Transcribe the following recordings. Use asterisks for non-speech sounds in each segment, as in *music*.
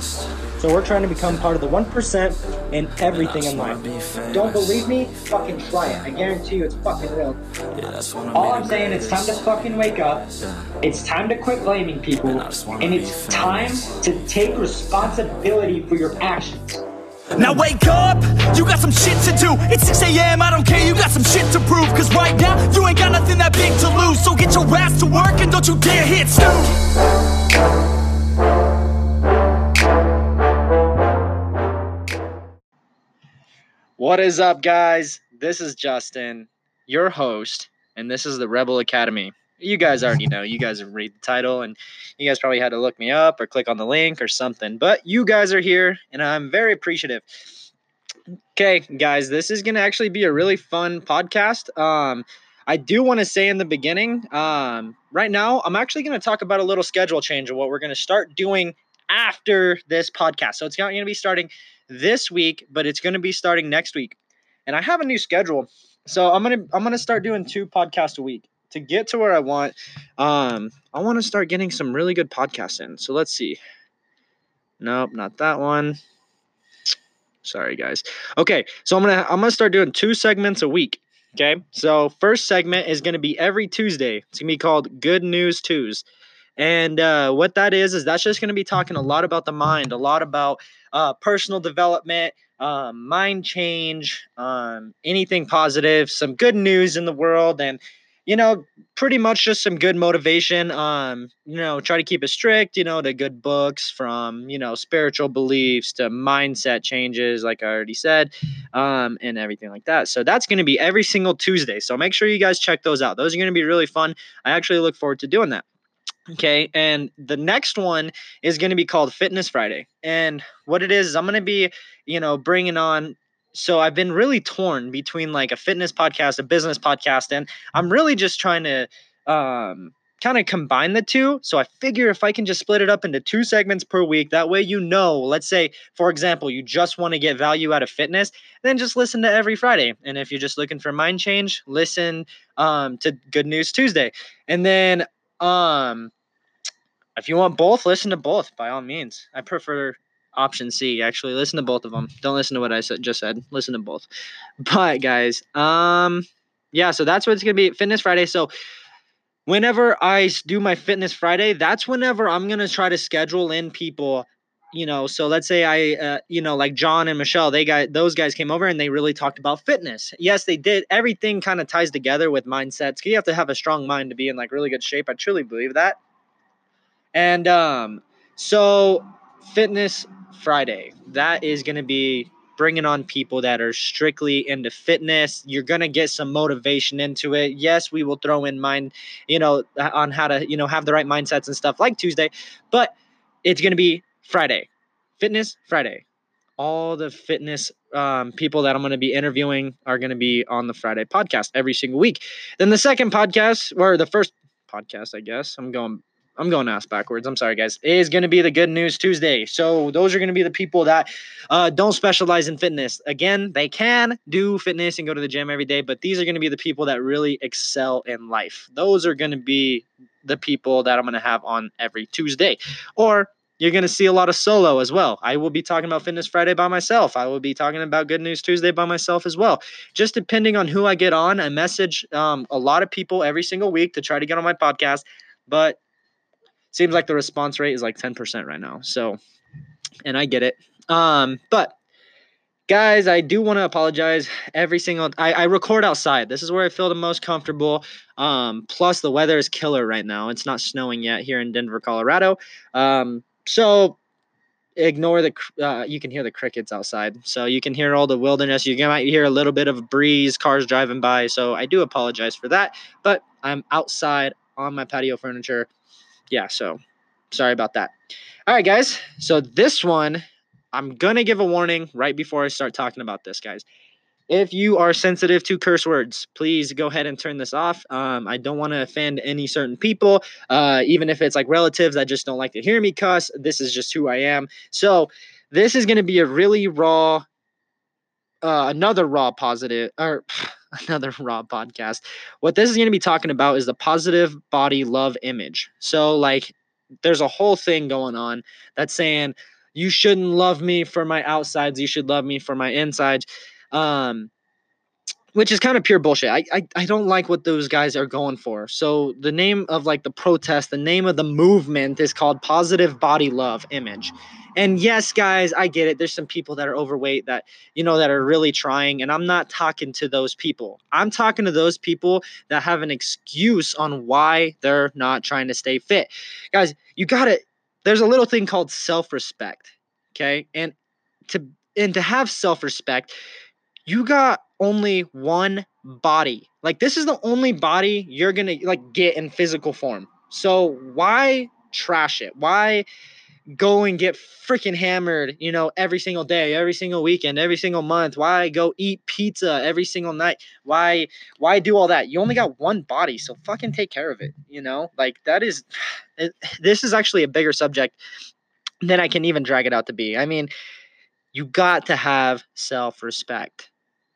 So we're trying to become part of the 1% in everything in life. Don't believe me? Fucking try it. I guarantee you it's fucking real. All I'm saying is it's time to fucking wake up. It's time to quit blaming people. And it's time to take responsibility for your actions. Now wake up, you got some shit to do. It's 6 a.m., I don't care, you got some shit to prove. Cause right now, you ain't got nothing that big to lose. So get your ass to work and don't you dare hit snooze. What is up, guys? This is Justin, your host, and this is the Rebel Academy. You guys already know. You guys have read the title, and you guys probably had to look me up or click on the link or something. But you guys are here, and I'm very appreciative. Okay, guys, this is gonna actually be a really fun podcast. Um, I do want to say in the beginning, um, right now, I'm actually gonna talk about a little schedule change of what we're gonna start doing after this podcast. So it's not gonna be starting this week, but it's going to be starting next week. And I have a new schedule. So I'm going to I'm going to start doing two podcasts a week to get to where I want. Um I want to start getting some really good podcasts in. So let's see. Nope, not that one. Sorry guys. Okay, so I'm going to I'm going to start doing two segments a week. Okay? So first segment is going to be every Tuesday. It's going to be called Good News Tues. And uh, what that is, is that's just going to be talking a lot about the mind, a lot about uh, personal development, um, mind change, um, anything positive, some good news in the world, and you know, pretty much just some good motivation. Um, you know, try to keep it strict. You know, to good books from you know spiritual beliefs to mindset changes, like I already said, um, and everything like that. So that's going to be every single Tuesday. So make sure you guys check those out. Those are going to be really fun. I actually look forward to doing that. Okay. And the next one is going to be called Fitness Friday. And what it is, I'm going to be, you know, bringing on. So I've been really torn between like a fitness podcast, a business podcast, and I'm really just trying to um, kind of combine the two. So I figure if I can just split it up into two segments per week, that way you know, let's say, for example, you just want to get value out of fitness, then just listen to every Friday. And if you're just looking for mind change, listen um, to Good News Tuesday. And then um, if you want both, listen to both by all means. I prefer option C. Actually, listen to both of them. Don't listen to what I said, just said. Listen to both. *laughs* But guys, um, yeah. So that's what it's gonna be. Fitness Friday. So whenever I do my Fitness Friday, that's whenever I'm gonna try to schedule in people. You know, so let's say I, uh, you know, like John and Michelle, they got those guys came over and they really talked about fitness. Yes, they did. Everything kind of ties together with mindsets. You have to have a strong mind to be in like really good shape. I truly believe that. And um, so Fitness Friday, that is going to be bringing on people that are strictly into fitness. You're going to get some motivation into it. Yes, we will throw in mind, you know, on how to, you know, have the right mindsets and stuff like Tuesday, but it's going to be Friday. Fitness Friday. All the fitness um, people that I'm going to be interviewing are going to be on the Friday podcast every single week. Then the second podcast, or the first podcast, I guess, I'm going I'm going ass backwards. I'm sorry, guys. It is going to be the Good News Tuesday. So those are going to be the people that uh, don't specialize in fitness. Again, they can do fitness and go to the gym every day, but these are going to be the people that really excel in life. Those are going to be the people that I'm going to have on every Tuesday. Or you're going to see a lot of solo as well. I will be talking about Fitness Friday by myself. I will be talking about Good News Tuesday by myself as well. Just depending on who I get on, I message um, a lot of people every single week to try to get on my podcast. But seems like the response rate is like 10% right now. So, and I get it. Um, but guys, I do want to apologize every single I, I record outside. This is where I feel the most comfortable. Um, plus the weather is killer right now. It's not snowing yet here in Denver, Colorado. Um, so ignore the uh, you can hear the crickets outside so you can hear all the wilderness you might hear a little bit of breeze cars driving by so i do apologize for that but i'm outside on my patio furniture yeah, so sorry about that. All right, guys. So this one, I'm gonna give a warning right before I start talking about this, guys. If you are sensitive to curse words, please go ahead and turn this off. Um, I don't want to offend any certain people, uh, even if it's like relatives that just don't like to hear me cuss. This is just who I am. So this is going to be a really raw, uh, another raw positive, or *laughs* another raw podcast. What this is going to be talking about is the positive body love image. So, like, there's a whole thing going on that's saying, you shouldn't love me for my outsides. You should love me for my insides. Um, which is kind of pure bullshit. I, I I don't like what those guys are going for. So the name of like the protest, the name of the movement is called Positive Body Love Image. And yes, guys, I get it. There's some people that are overweight that you know that are really trying, and I'm not talking to those people. I'm talking to those people that have an excuse on why they're not trying to stay fit. Guys, you got it. There's a little thing called self-respect. Okay, and to and to have self-respect, you got only one body. Like this is the only body you're going to like get in physical form. So why trash it? Why go and get freaking hammered, you know, every single day, every single weekend, every single month? Why go eat pizza every single night? Why why do all that? You only got one body, so fucking take care of it, you know? Like that is *sighs* *sighs* this is actually a bigger subject than I can even drag it out to be. I mean, you got to have self-respect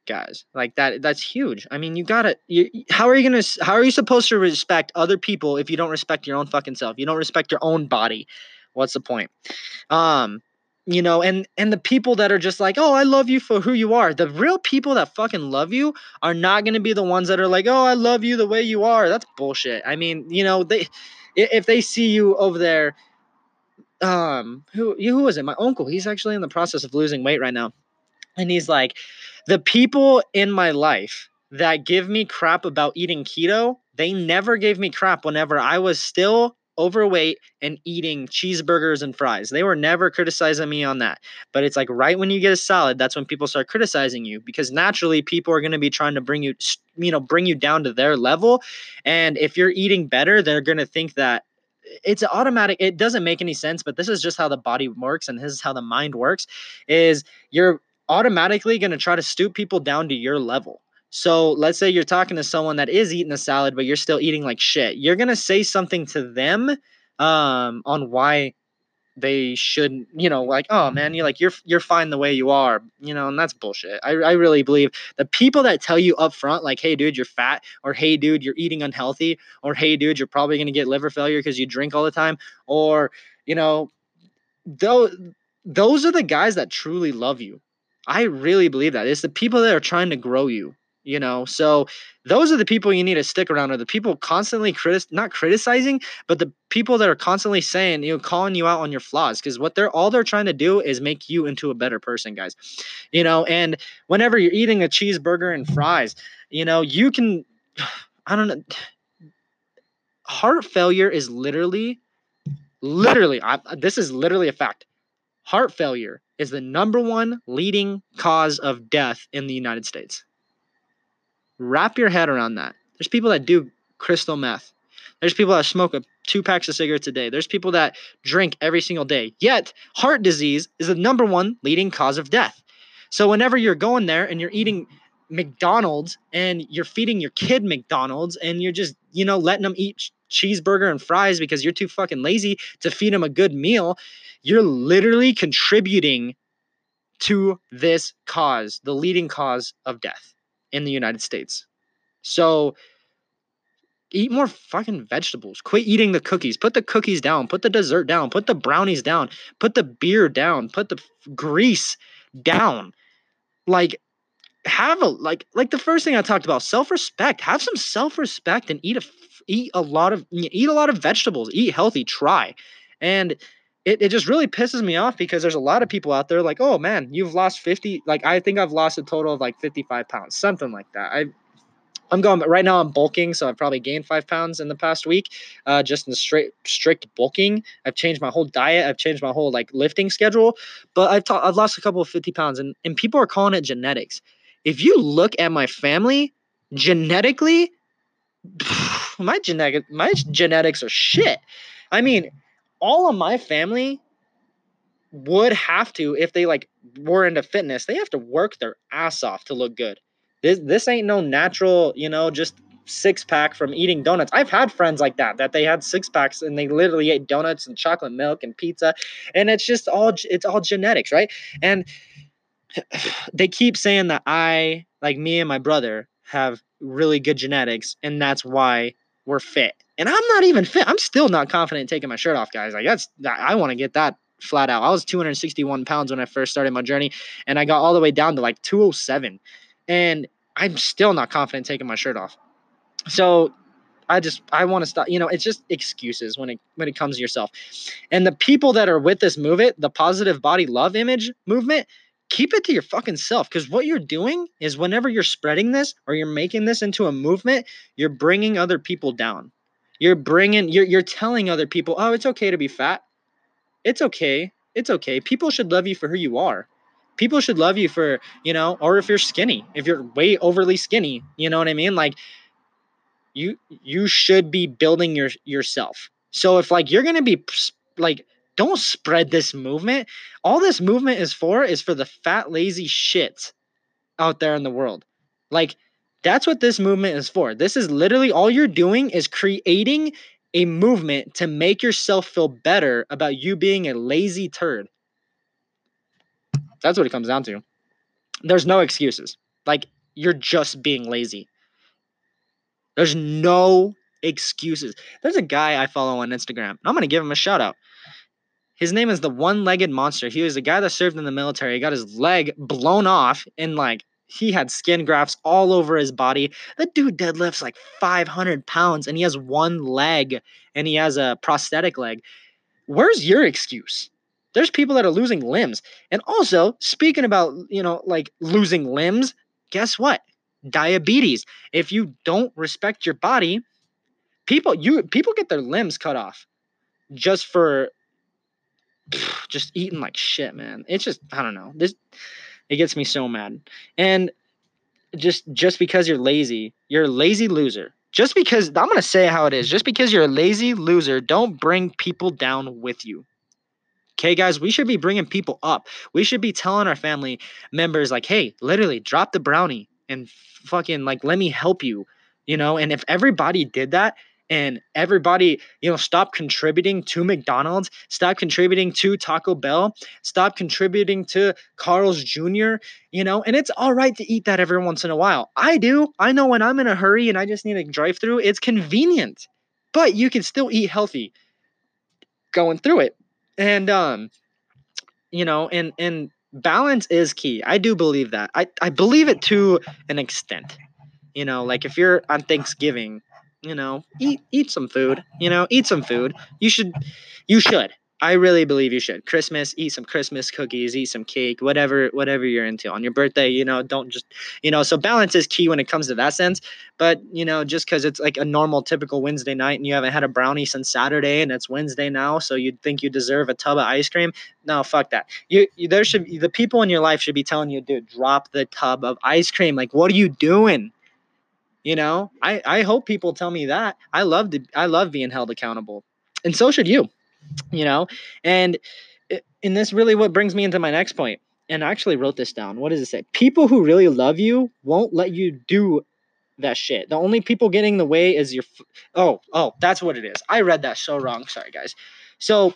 guys like that that's huge i mean you gotta you, how are you gonna how are you supposed to respect other people if you don't respect your own fucking self you don't respect your own body what's the point? Um you know and and the people that are just like oh i love you for who you are. The real people that fucking love you are not going to be the ones that are like oh i love you the way you are. That's bullshit. I mean you know they if they see you over there um who who is it? My uncle. He's actually in the process of losing weight right now. And he's like the people in my life that give me crap about eating keto, they never gave me crap whenever I was still overweight and eating cheeseburgers and fries. They were never criticizing me on that. But it's like right when you get a salad, that's when people start criticizing you because naturally people are going to be trying to bring you you know, bring you down to their level. And if you're eating better, they're going to think that it's automatic it doesn't make any sense but this is just how the body works and this is how the mind works is you're automatically going to try to stoop people down to your level. So let's say you're talking to someone that is eating a salad, but you're still eating like shit. You're gonna say something to them um, on why they shouldn't, you know, like, oh man, you're like you're you're fine the way you are, you know, and that's bullshit. I, I really believe the people that tell you up front, like, hey dude, you're fat, or hey dude, you're eating unhealthy, or hey dude, you're probably gonna get liver failure because you drink all the time, or you know, those those are the guys that truly love you I really believe that. It's the people that are trying to grow you, you know. So those are the people you need to stick around are the people constantly critic not criticizing, but the people that are constantly saying, you know, calling you out on your flaws because what they're all they're trying to do is make you into a better person, guys. You know, and whenever you're eating a cheeseburger and fries, you know, you can *sighs* I don't know *sighs* heart failure is literally literally I, this is literally a fact. Heart failure is the number one leading cause of death in the United States. Wrap your head around that. There's people that do crystal meth. There's people that smoke a two packs of cigarettes a day. There's people that drink every single day. Yet, heart disease is the number one leading cause of death. So, whenever you're going there and you're eating McDonald's and you're feeding your kid McDonald's and you're just, you know, letting them eat cheeseburger and fries because you're too fucking lazy to feed them a good meal, you're literally contributing to this cause, the leading cause of death in the United States. So eat more fucking vegetables. Quit eating the cookies. Put the cookies down. Put the dessert down. Put the brownies down. Put the beer down. Put the grease down. Like have a like like the first thing I talked about, self-respect. Have some self-respect and eat a eat a lot of eat a lot of vegetables. Eat healthy. Try. And it, it just really pisses me off because there's a lot of people out there like, oh man, you've lost 50. Like, I think I've lost a total of like 55 pounds, something like that. I, I'm going right now. I'm bulking, so I've probably gained five pounds in the past week, uh, just in straight strict bulking. I've changed my whole diet. I've changed my whole like lifting schedule, but I've ta- I've lost a couple of 50 pounds, and and people are calling it genetics. If you look at my family, genetically, *sighs* my genetic my genetics are shit. I mean, all of my family would have to if they like were into fitness they have to work their ass off to look good. This this ain't no natural you know just six pack from eating donuts. I've had friends like that that they had six packs and they literally ate donuts and chocolate milk and pizza and it's just all it's all genetics right? And *sighs* they keep saying that i like me and my brother have really good genetics and that's why we're fit and I'm not even fit. I'm still not confident taking my shirt off, guys. Like that's I want to get that flat out. I was 261 pounds when I first started my journey, and I got all the way down to like 207. And I'm still not confident taking my shirt off. So I just I want to stop. You know, it's just excuses when it when it comes to yourself. And the people that are with this movement, the positive body love image movement, keep it to your fucking self because what you're doing is whenever you're spreading this or you're making this into a movement, you're bringing other people down. You're bringing you're you're telling other people, "Oh, it's okay to be fat. It's okay. It's okay. People should love you for who you are." People should love you for, you know, or if you're skinny, if you're way overly skinny, you know what I mean? Like you you should be building your yourself. So if like you're going to be like don't spread this movement. All this movement is for is for the fat lazy shit out there in the world. Like that's what this movement is for. This is literally all you're doing is creating a movement to make yourself feel better about you being a lazy turd. That's what it comes down to. There's no excuses. Like you're just being lazy. There's no excuses. There's a guy I follow on Instagram. I'm going to give him a shout out. His name is the one legged monster. He was a guy that served in the military. He got his leg blown off in like he had skin grafts all over his body. That dude deadlifts like 500 pounds and he has one leg and he has a prosthetic leg. Where's your excuse? There's people that are losing limbs. And also, speaking about, you know, like losing limbs, guess what? diabetes. If you don't respect your body, people you people get their limbs cut off just for *sighs* just eating like shit, man. It's just I don't know. This it gets me so mad. And just just because you're lazy, you're a lazy loser. Just because I'm going to say how it is. Just because you're a lazy loser, don't bring people down with you. Okay, guys, we should be bringing people up. We should be telling our family members, like, hey, literally drop the brownie and fucking like let me help you you know and if everybody did that and everybody you know stop contributing to mcdonald's stop contributing to taco bell stop contributing to carl's jr you know and it's all right to eat that every once in a while i do i know when i'm in a hurry and i just need a drive through it's convenient but you can still eat healthy going through it and um you know and and balance is key. I do believe that. I, I believe it to an extent. You know, like if you're on Thanksgiving, you know, eat eat some food, you know, eat some food. You should you should. I really believe you should. Christmas, eat some Christmas cookies, eat some cake, whatever, whatever you're into. On your birthday, you know, don't just, you know, so balance is key when it comes to that sense. But, you know, just because it's like a normal, typical Wednesday night and you haven't had a brownie since Saturday and it's Wednesday now, so you'd think you deserve a tub of ice cream. No, fuck that. You, you there should the people in your life should be telling you, dude, drop the tub of ice cream. Like, what are you doing? You know, I, I hope people tell me that. I love to I love being held accountable. And so should you you know? And and this really what brings me into my next point. And i actually wrote this down. What does it say? People who really love you won't let you do that shit. The only people getting in the way is your f- oh oh that's what it is. I read that so wrong. Sorry guys. So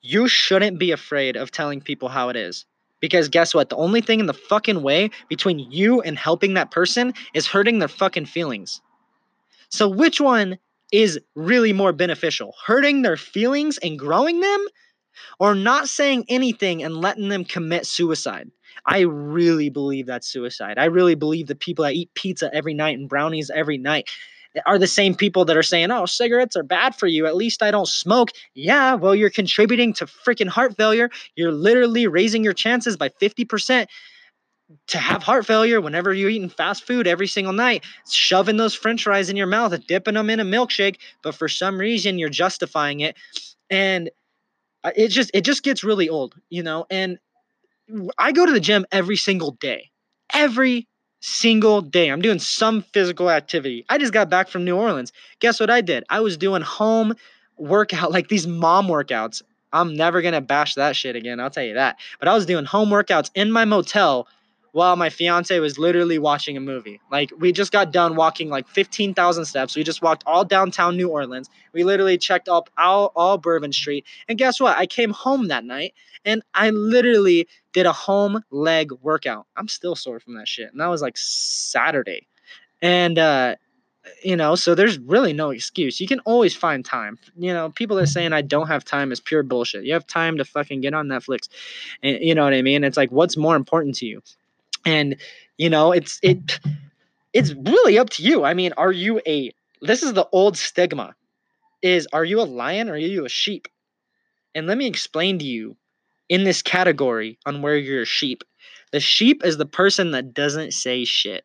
you shouldn't be afraid of telling people how it is because guess what? The only thing in the fucking way between you and helping that person is hurting their fucking feelings. So which one is really more beneficial hurting their feelings and growing them or not saying anything and letting them commit suicide? I really believe that's suicide. I really believe the people that eat pizza every night and brownies every night are the same people that are saying oh cigarettes are bad for you at least i don't smoke yeah well you're contributing to freaking heart failure you're literally raising your chances by 50% to have heart failure whenever you're eating fast food every single night, shoving those french fries in your mouth, and dipping them in a milkshake, but for some reason you're justifying it. And uh, it just it just gets really old, you know? And I go to the gym every single day. Every single day. I'm doing some physical activity. I just got back from New Orleans. Guess what I did? I was doing home workout *laughs* like these mom workouts. I'm never going to bash that shit again, I'll tell you that. But I was doing home workouts in my motel while my fiance was literally watching a movie. Like we just got done walking like 15,000 steps. We just walked all downtown New Orleans. We literally checked up all, all Bourbon Street. And guess what? I came home that night and I literally did a home leg workout. I'm still sore from that shit. And that was like Saturday. And uh you know, so there's really no excuse. You can always find time. You know, people are saying I don't have time is pure bullshit. You have time to fucking get on Netflix. And you know what I mean? It's like what's more important to you? And you know, it's it it's really up to you. I mean, are you a this is the old stigma is are you a lion or are you a sheep? And let me explain to you in this category on where you're a sheep. The sheep is the person that doesn't say shit.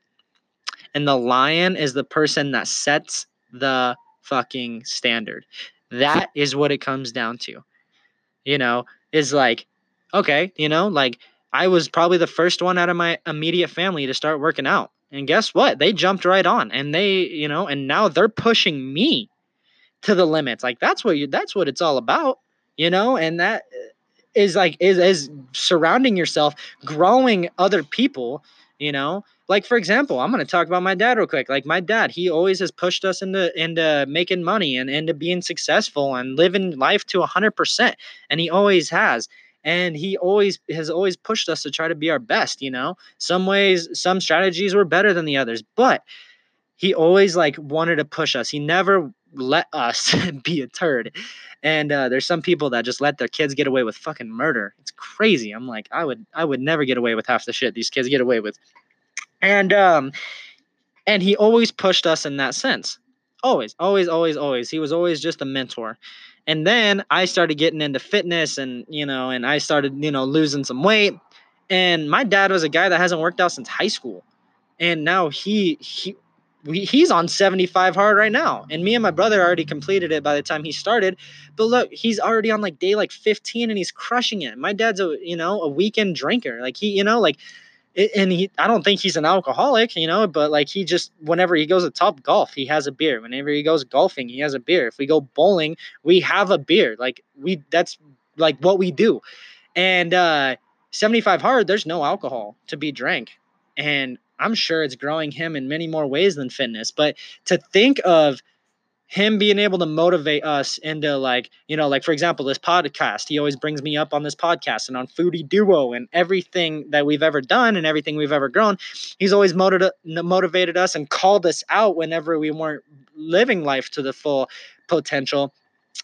And the lion is the person that sets the fucking standard. That is what it comes down to. You know, is like, okay, you know, like I was probably the first one out of my immediate family to start working out. And guess what? They jumped right on and they, you know, and now they're pushing me to the limits. Like that's what you that's what it's all about, you know, and that is like is is surrounding yourself, growing other people, you know. Like for example, I'm gonna talk about my dad real quick. Like my dad, he always has pushed us into into making money and into being successful and living life to hundred percent. And he always has and he always has always pushed us to try to be our best you know? Some ways some strategies were better than the others but he always like wanted to push us. He never let us *laughs* be a turd. And uh, there's some people that just let their kids get away with fucking murder. It's crazy. I'm like i would i would never get away with half the shit these kids get away with. And um and he always pushed us in that sense. Always always always always. He was always just a mentor and then I started getting into fitness and, you know, and I started, you know, losing some weight. And my dad was a guy that hasn't worked out since high school. And now he he he's on 75 hard right now. And me and my brother already completed it by the time he started. But look, he's already on like day like 15 and he's crushing it. My dad's a, you know, a weekend drinker. Like he, you know, like and he I don't think he's an alcoholic, you know, but like he just whenever he goes to Topgolf, he has a beer. Whenever he goes golfing, he has a beer. If we go bowling, we have a beer. Like we that's like what we do. And uh 75 hard, there's no alcohol to be drank. And I'm sure it's growing him in many more ways than fitness. But to think of him being able to motivate us into like you know like for example this podcast. He always brings me up on this podcast and on foodie duo and everything that we've ever done and everything we've ever grown. He's always motivated motivated us and called us out whenever we weren't living life to the full potential.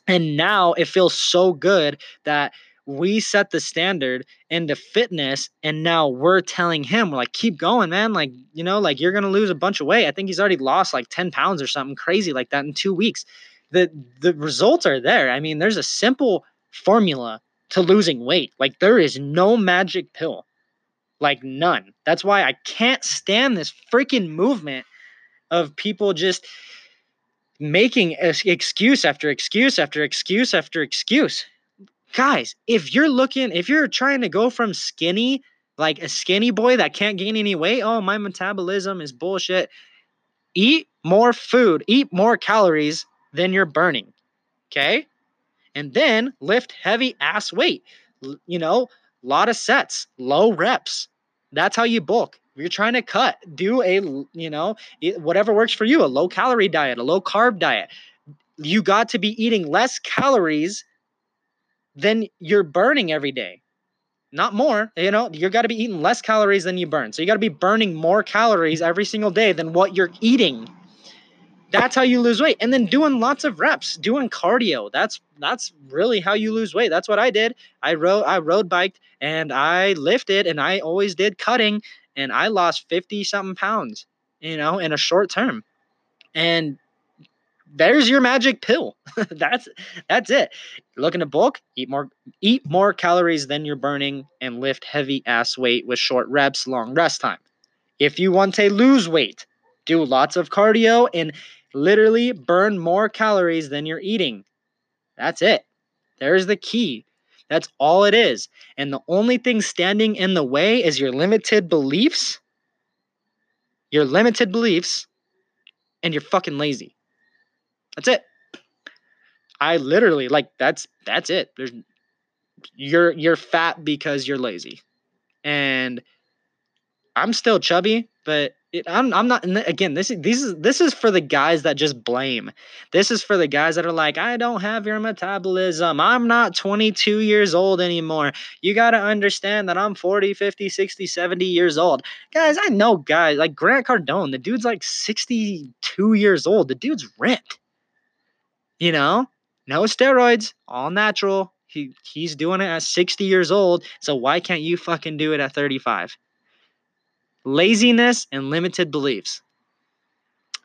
And now it feels so good that we set the standard into fitness and now we're telling him we're like keep going man like you know like you're gonna lose a bunch of weight. I think he's already lost like 10 pounds or something crazy like that in two weeks. The the results are there. I mean there's a simple formula to losing weight. Like there is no magic pill. Like none. That's why i can't stand this freaking movement of people just making excuse after excuse after excuse after excuse guys, if you're looking, if you're trying to go from skinny, like a skinny boy that can't gain any weight, oh, my metabolism is bullshit. Eat more food, eat more calories than you're burning. Okay. And then lift heavy ass weight. You know, a lot of sets, low reps. That's how you bulk. If you're trying to cut, do a, you know, whatever works for you, a low calorie diet, a low carb diet. You got to be eating less calories than you're burning every day. Not more, you know, you got to be eating less calories than you burn. So you got to be burning more calories every single day than what you're eating. That's how you lose weight. And then doing lots of reps, doing cardio. That's that's really how you lose weight. That's what I did. I rode I road biked and I lifted and I always did cutting and I lost 50 something pounds, you know, in a short term. And there's your magic pill. *laughs* that's that's it. You're looking to bulk, eat more eat more calories than you're burning and lift heavy ass weight with short reps, long rest time. If you want to lose weight, do lots of cardio and literally burn more calories than you're eating. That's it. There's the key. That's all it is. And the only thing standing in the way is your limited beliefs, your limited beliefs, and you're fucking lazy. That's it. I literally like that's that's it. There's you're you're fat because you're lazy. And I'm still chubby, but it, I'm I'm not again this is this is this is for the guys that just blame. This is for the guys that are like I don't have your metabolism. I'm not 22 years old anymore. You got to understand that I'm 40, 50, 60, 70 years old. Guys, I know guys like Grant Cardone, the dude's like 62 years old. The dude's ripped. You know? No steroids, all natural. He he's doing it at 60 years old. So why can't you fucking do it at 35? laziness and limited beliefs.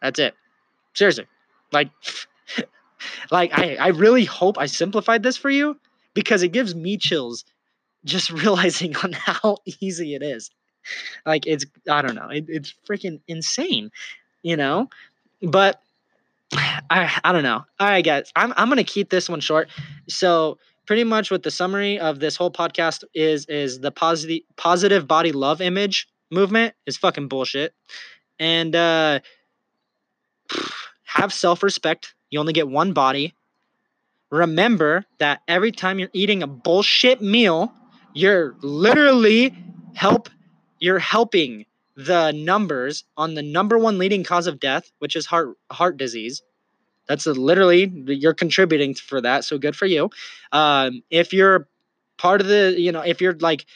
That's it. Seriously. Like *laughs* like I I really hope I simplified this for you because it gives me chills just *laughs* realizing on how easy it is. Like it's I don't know. It, it's freaking insane, you know? But I I don't know. All right, guys. I'm I'm gonna keep this one short. So pretty much what the summary of this whole podcast is is the positive positive body love image movement is fucking bullshit. And uh, *sighs* have self respect. You only get one body. Remember that every time you're eating a bullshit meal, you're literally help you're helping the numbers on the number one leading cause of death, which is heart heart disease. That's literally you're contributing for that, so good for you. Um, if you're part of the, you know, if you're like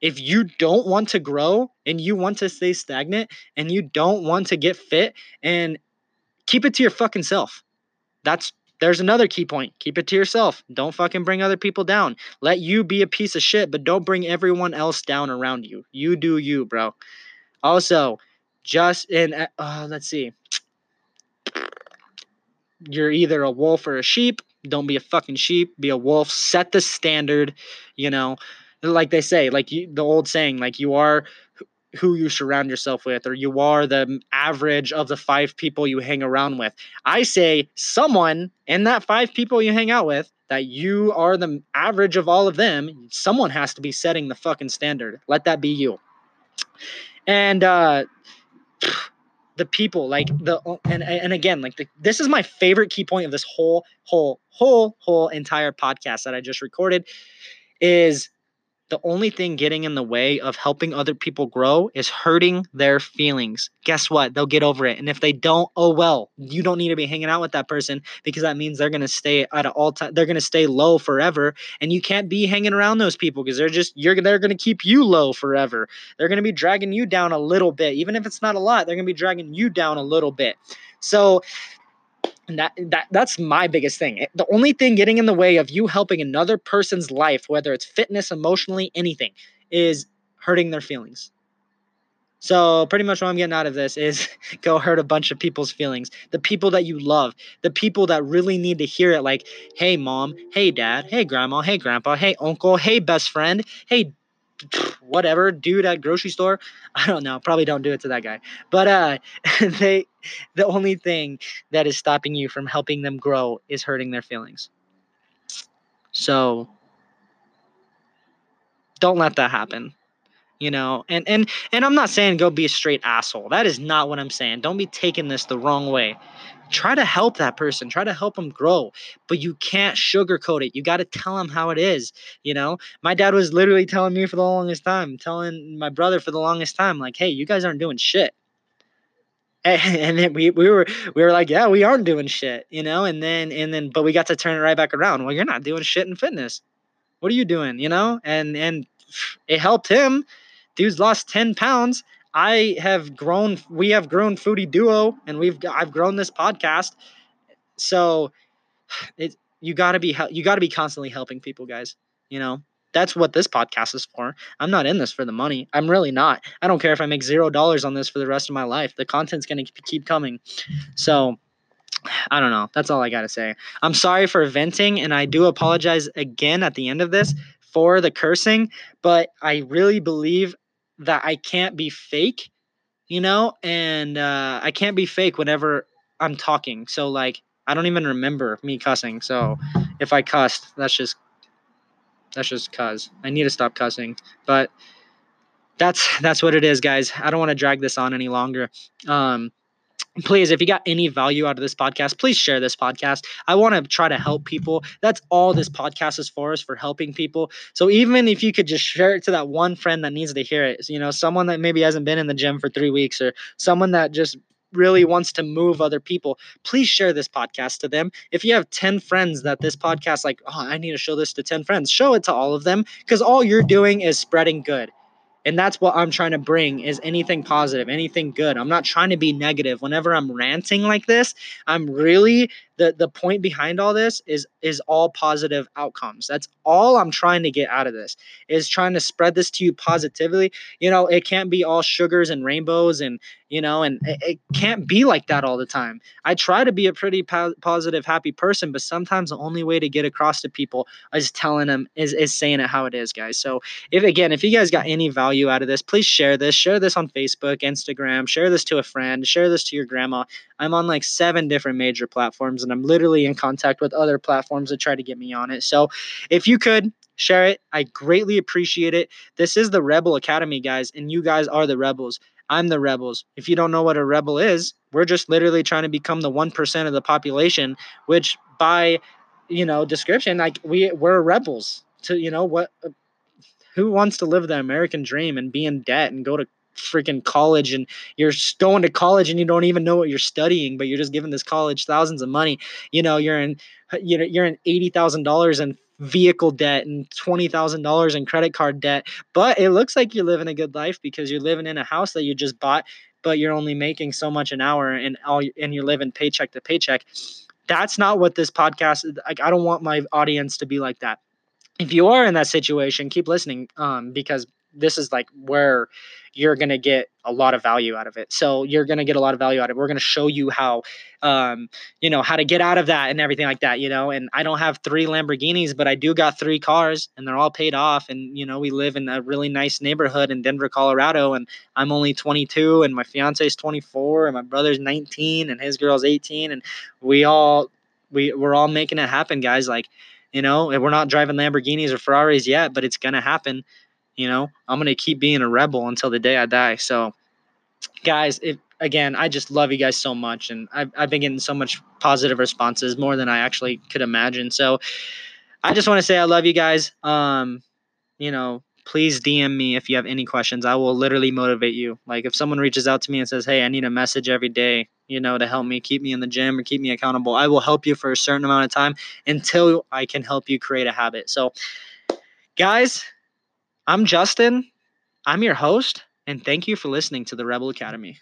if you don't want to grow and you want to stay stagnant and you don't want to get fit and keep it to your fucking self. That's there's another key point. Keep it to yourself. Don't fucking bring other people down. Let you be a piece of shit, but don't bring everyone else down around you. You do you, bro. Also, just in uh, uh let's see. You're either a wolf or a sheep. Don't be a fucking sheep. Be a wolf. Set the standard, you know like they say, like you, the old saying, like you are who you surround yourself with, or you are the average of the five people you hang around with. I say someone in that five people you hang out with that you are the average of all of them. Someone has to be setting the fucking standard. Let that be you. And uh the people like the and and again like the, this is my favorite key point of this whole whole whole whole entire podcast that I just recorded is the only thing getting in the way of helping other people grow is hurting their feelings. Guess what? They'll get over it. And if they don't, oh well, you don't need to be hanging out with that person because that means they're going to stay at an all time they're going to stay low forever and you can't be hanging around those people because they're just you're they're going to keep you low forever. They're going to be dragging you down a little bit. Even if it's not a lot, they're going to be dragging you down a little bit. So and that that that's my biggest thing. The only thing getting in the way of you helping another person's life, whether it's fitness, emotionally, anything, is hurting their feelings. So pretty much what I'm getting out of this is *laughs* go hurt a bunch of people's feelings. The people that you love, the people that really need to hear it like, "Hey mom, hey dad, hey grandma, hey grandpa, hey uncle, hey best friend, hey whatever dude at grocery store i don't know probably don't do it to that guy. But uh *laughs* they the only thing that is stopping you from helping them grow is hurting their feelings. So don't let that happen you know and and and i'm not saying go be a straight asshole. That is not what i'm saying. Don't be taking this the wrong way. Try to help that person. Try to help them grow. But you can't sugarcoat it. You got to tell them how it is you know? My dad was literally telling me for the longest time telling my brother for the longest time like hey you guys aren't doing shit. *laughs* And then we, we were we were like yeah we aren't doing shit you know? And then and then but we got to turn it right back around. Well you're not doing shit in fitness. What are you doing? you know? And and it helped him dude's lost 10 pounds I have grown. We have grown Foodie Duo, and we've I've grown this podcast. So, it you got to be you got to be constantly helping people, guys. You know that's what this podcast is for. I'm not in this for the money. I'm really not. I don't care if I make zero dollars on this for the rest of my life. The content's gonna keep coming. So. I don't know. That's all I got to say. I'm sorry for venting, and I do apologize again at the end of this for the cursing, but I really believe that I can't be fake, you know, and uh, I can't be fake whenever I'm talking. So like I don't even remember me cussing. So if I cussed, that's just that's just cuz I need to stop cussing. But that's that's what it is, guys. I don't want to drag this on any longer. Um, please if you got any value out of this podcast please share this podcast. I want to try to help people. That's all this podcast is for is for helping people. So even if you could just share it to that one friend that needs to hear it you know someone that maybe hasn't been in the gym for three weeks or someone that just really wants to move other people please share this podcast to them. If you have 10 friends that this podcast like oh i need to show this to 10 friends show it to all of them because all you're doing is spreading good and that's what i'm trying to bring is anything positive anything good. I'm not trying to be negative. Whenever i'm ranting like this i'm really the the point behind all this is is all positive outcomes. That's all i'm trying to get out of this is trying to spread this to you positively. You know it can't be all sugars and rainbows and you know and it, it can't be like that all the time. I try to be a pretty po- positive happy person but sometimes the only way to get across to people is telling them is is saying it how it is guys. So if again if you guys got any value out of this please share this. Share this on facebook instagram share this to a friend share this to your grandma. I'm on like seven different major platforms and i'm literally in contact with other platforms that try to get me on it. So if you could share it i greatly appreciate it. This is the rebel academy guys and you guys are the rebels. I'm the rebels. If you don't know what a rebel is, we're just literally trying to become the 1% of the population, which by, you know, description, like we we're rebels to, you know, what who wants to live the American dream and be in debt and go to freaking college and you're going to college and you don't even know what you're studying, but you're just giving this college thousands of money. You know, you're in you know, you're in eighty thousand dollars in vehicle debt and $20,000 in credit card debt. But it looks like you're living a good life because you're living in a house that you just bought, but you're only making so much an hour and all and you're living paycheck to paycheck. That's not what this podcast like I don't want my audience to be like that. If you are in that situation, keep listening um because this is like where you're going to get a lot of value out of it. So you're going to get a lot of value out of it. We're going to show you how, um, you know, how to get out of that and everything like that, you know, and I don't have three Lamborghinis, but I do got three cars and they're all paid off. And, you know, we live in a really nice neighborhood in Denver, Colorado. And I'm only 22 and my fiance is 24 and my brother's 19 and his girl's 18. And we all, we, we're all making it happen, guys. Like, you know, and we're not driving Lamborghinis or Ferraris yet, but it's going to happen you know, I'm to keep being a rebel until the day I die. So, guys, if again, I just love you guys so much. And I've, I've been getting so much positive responses, more than I actually could imagine. So, I just want to say I love you guys. Um, you know, please DM me if you have any questions. I will literally motivate you. Like if someone reaches out to me and says, "Hey, I need a message every day," you know, to help me keep me in the gym or keep me accountable, I will help you for a certain amount of time until I can help you create a habit. So, guys, I'm Justin. I'm your host, and thank you for listening to the Rebel Academy.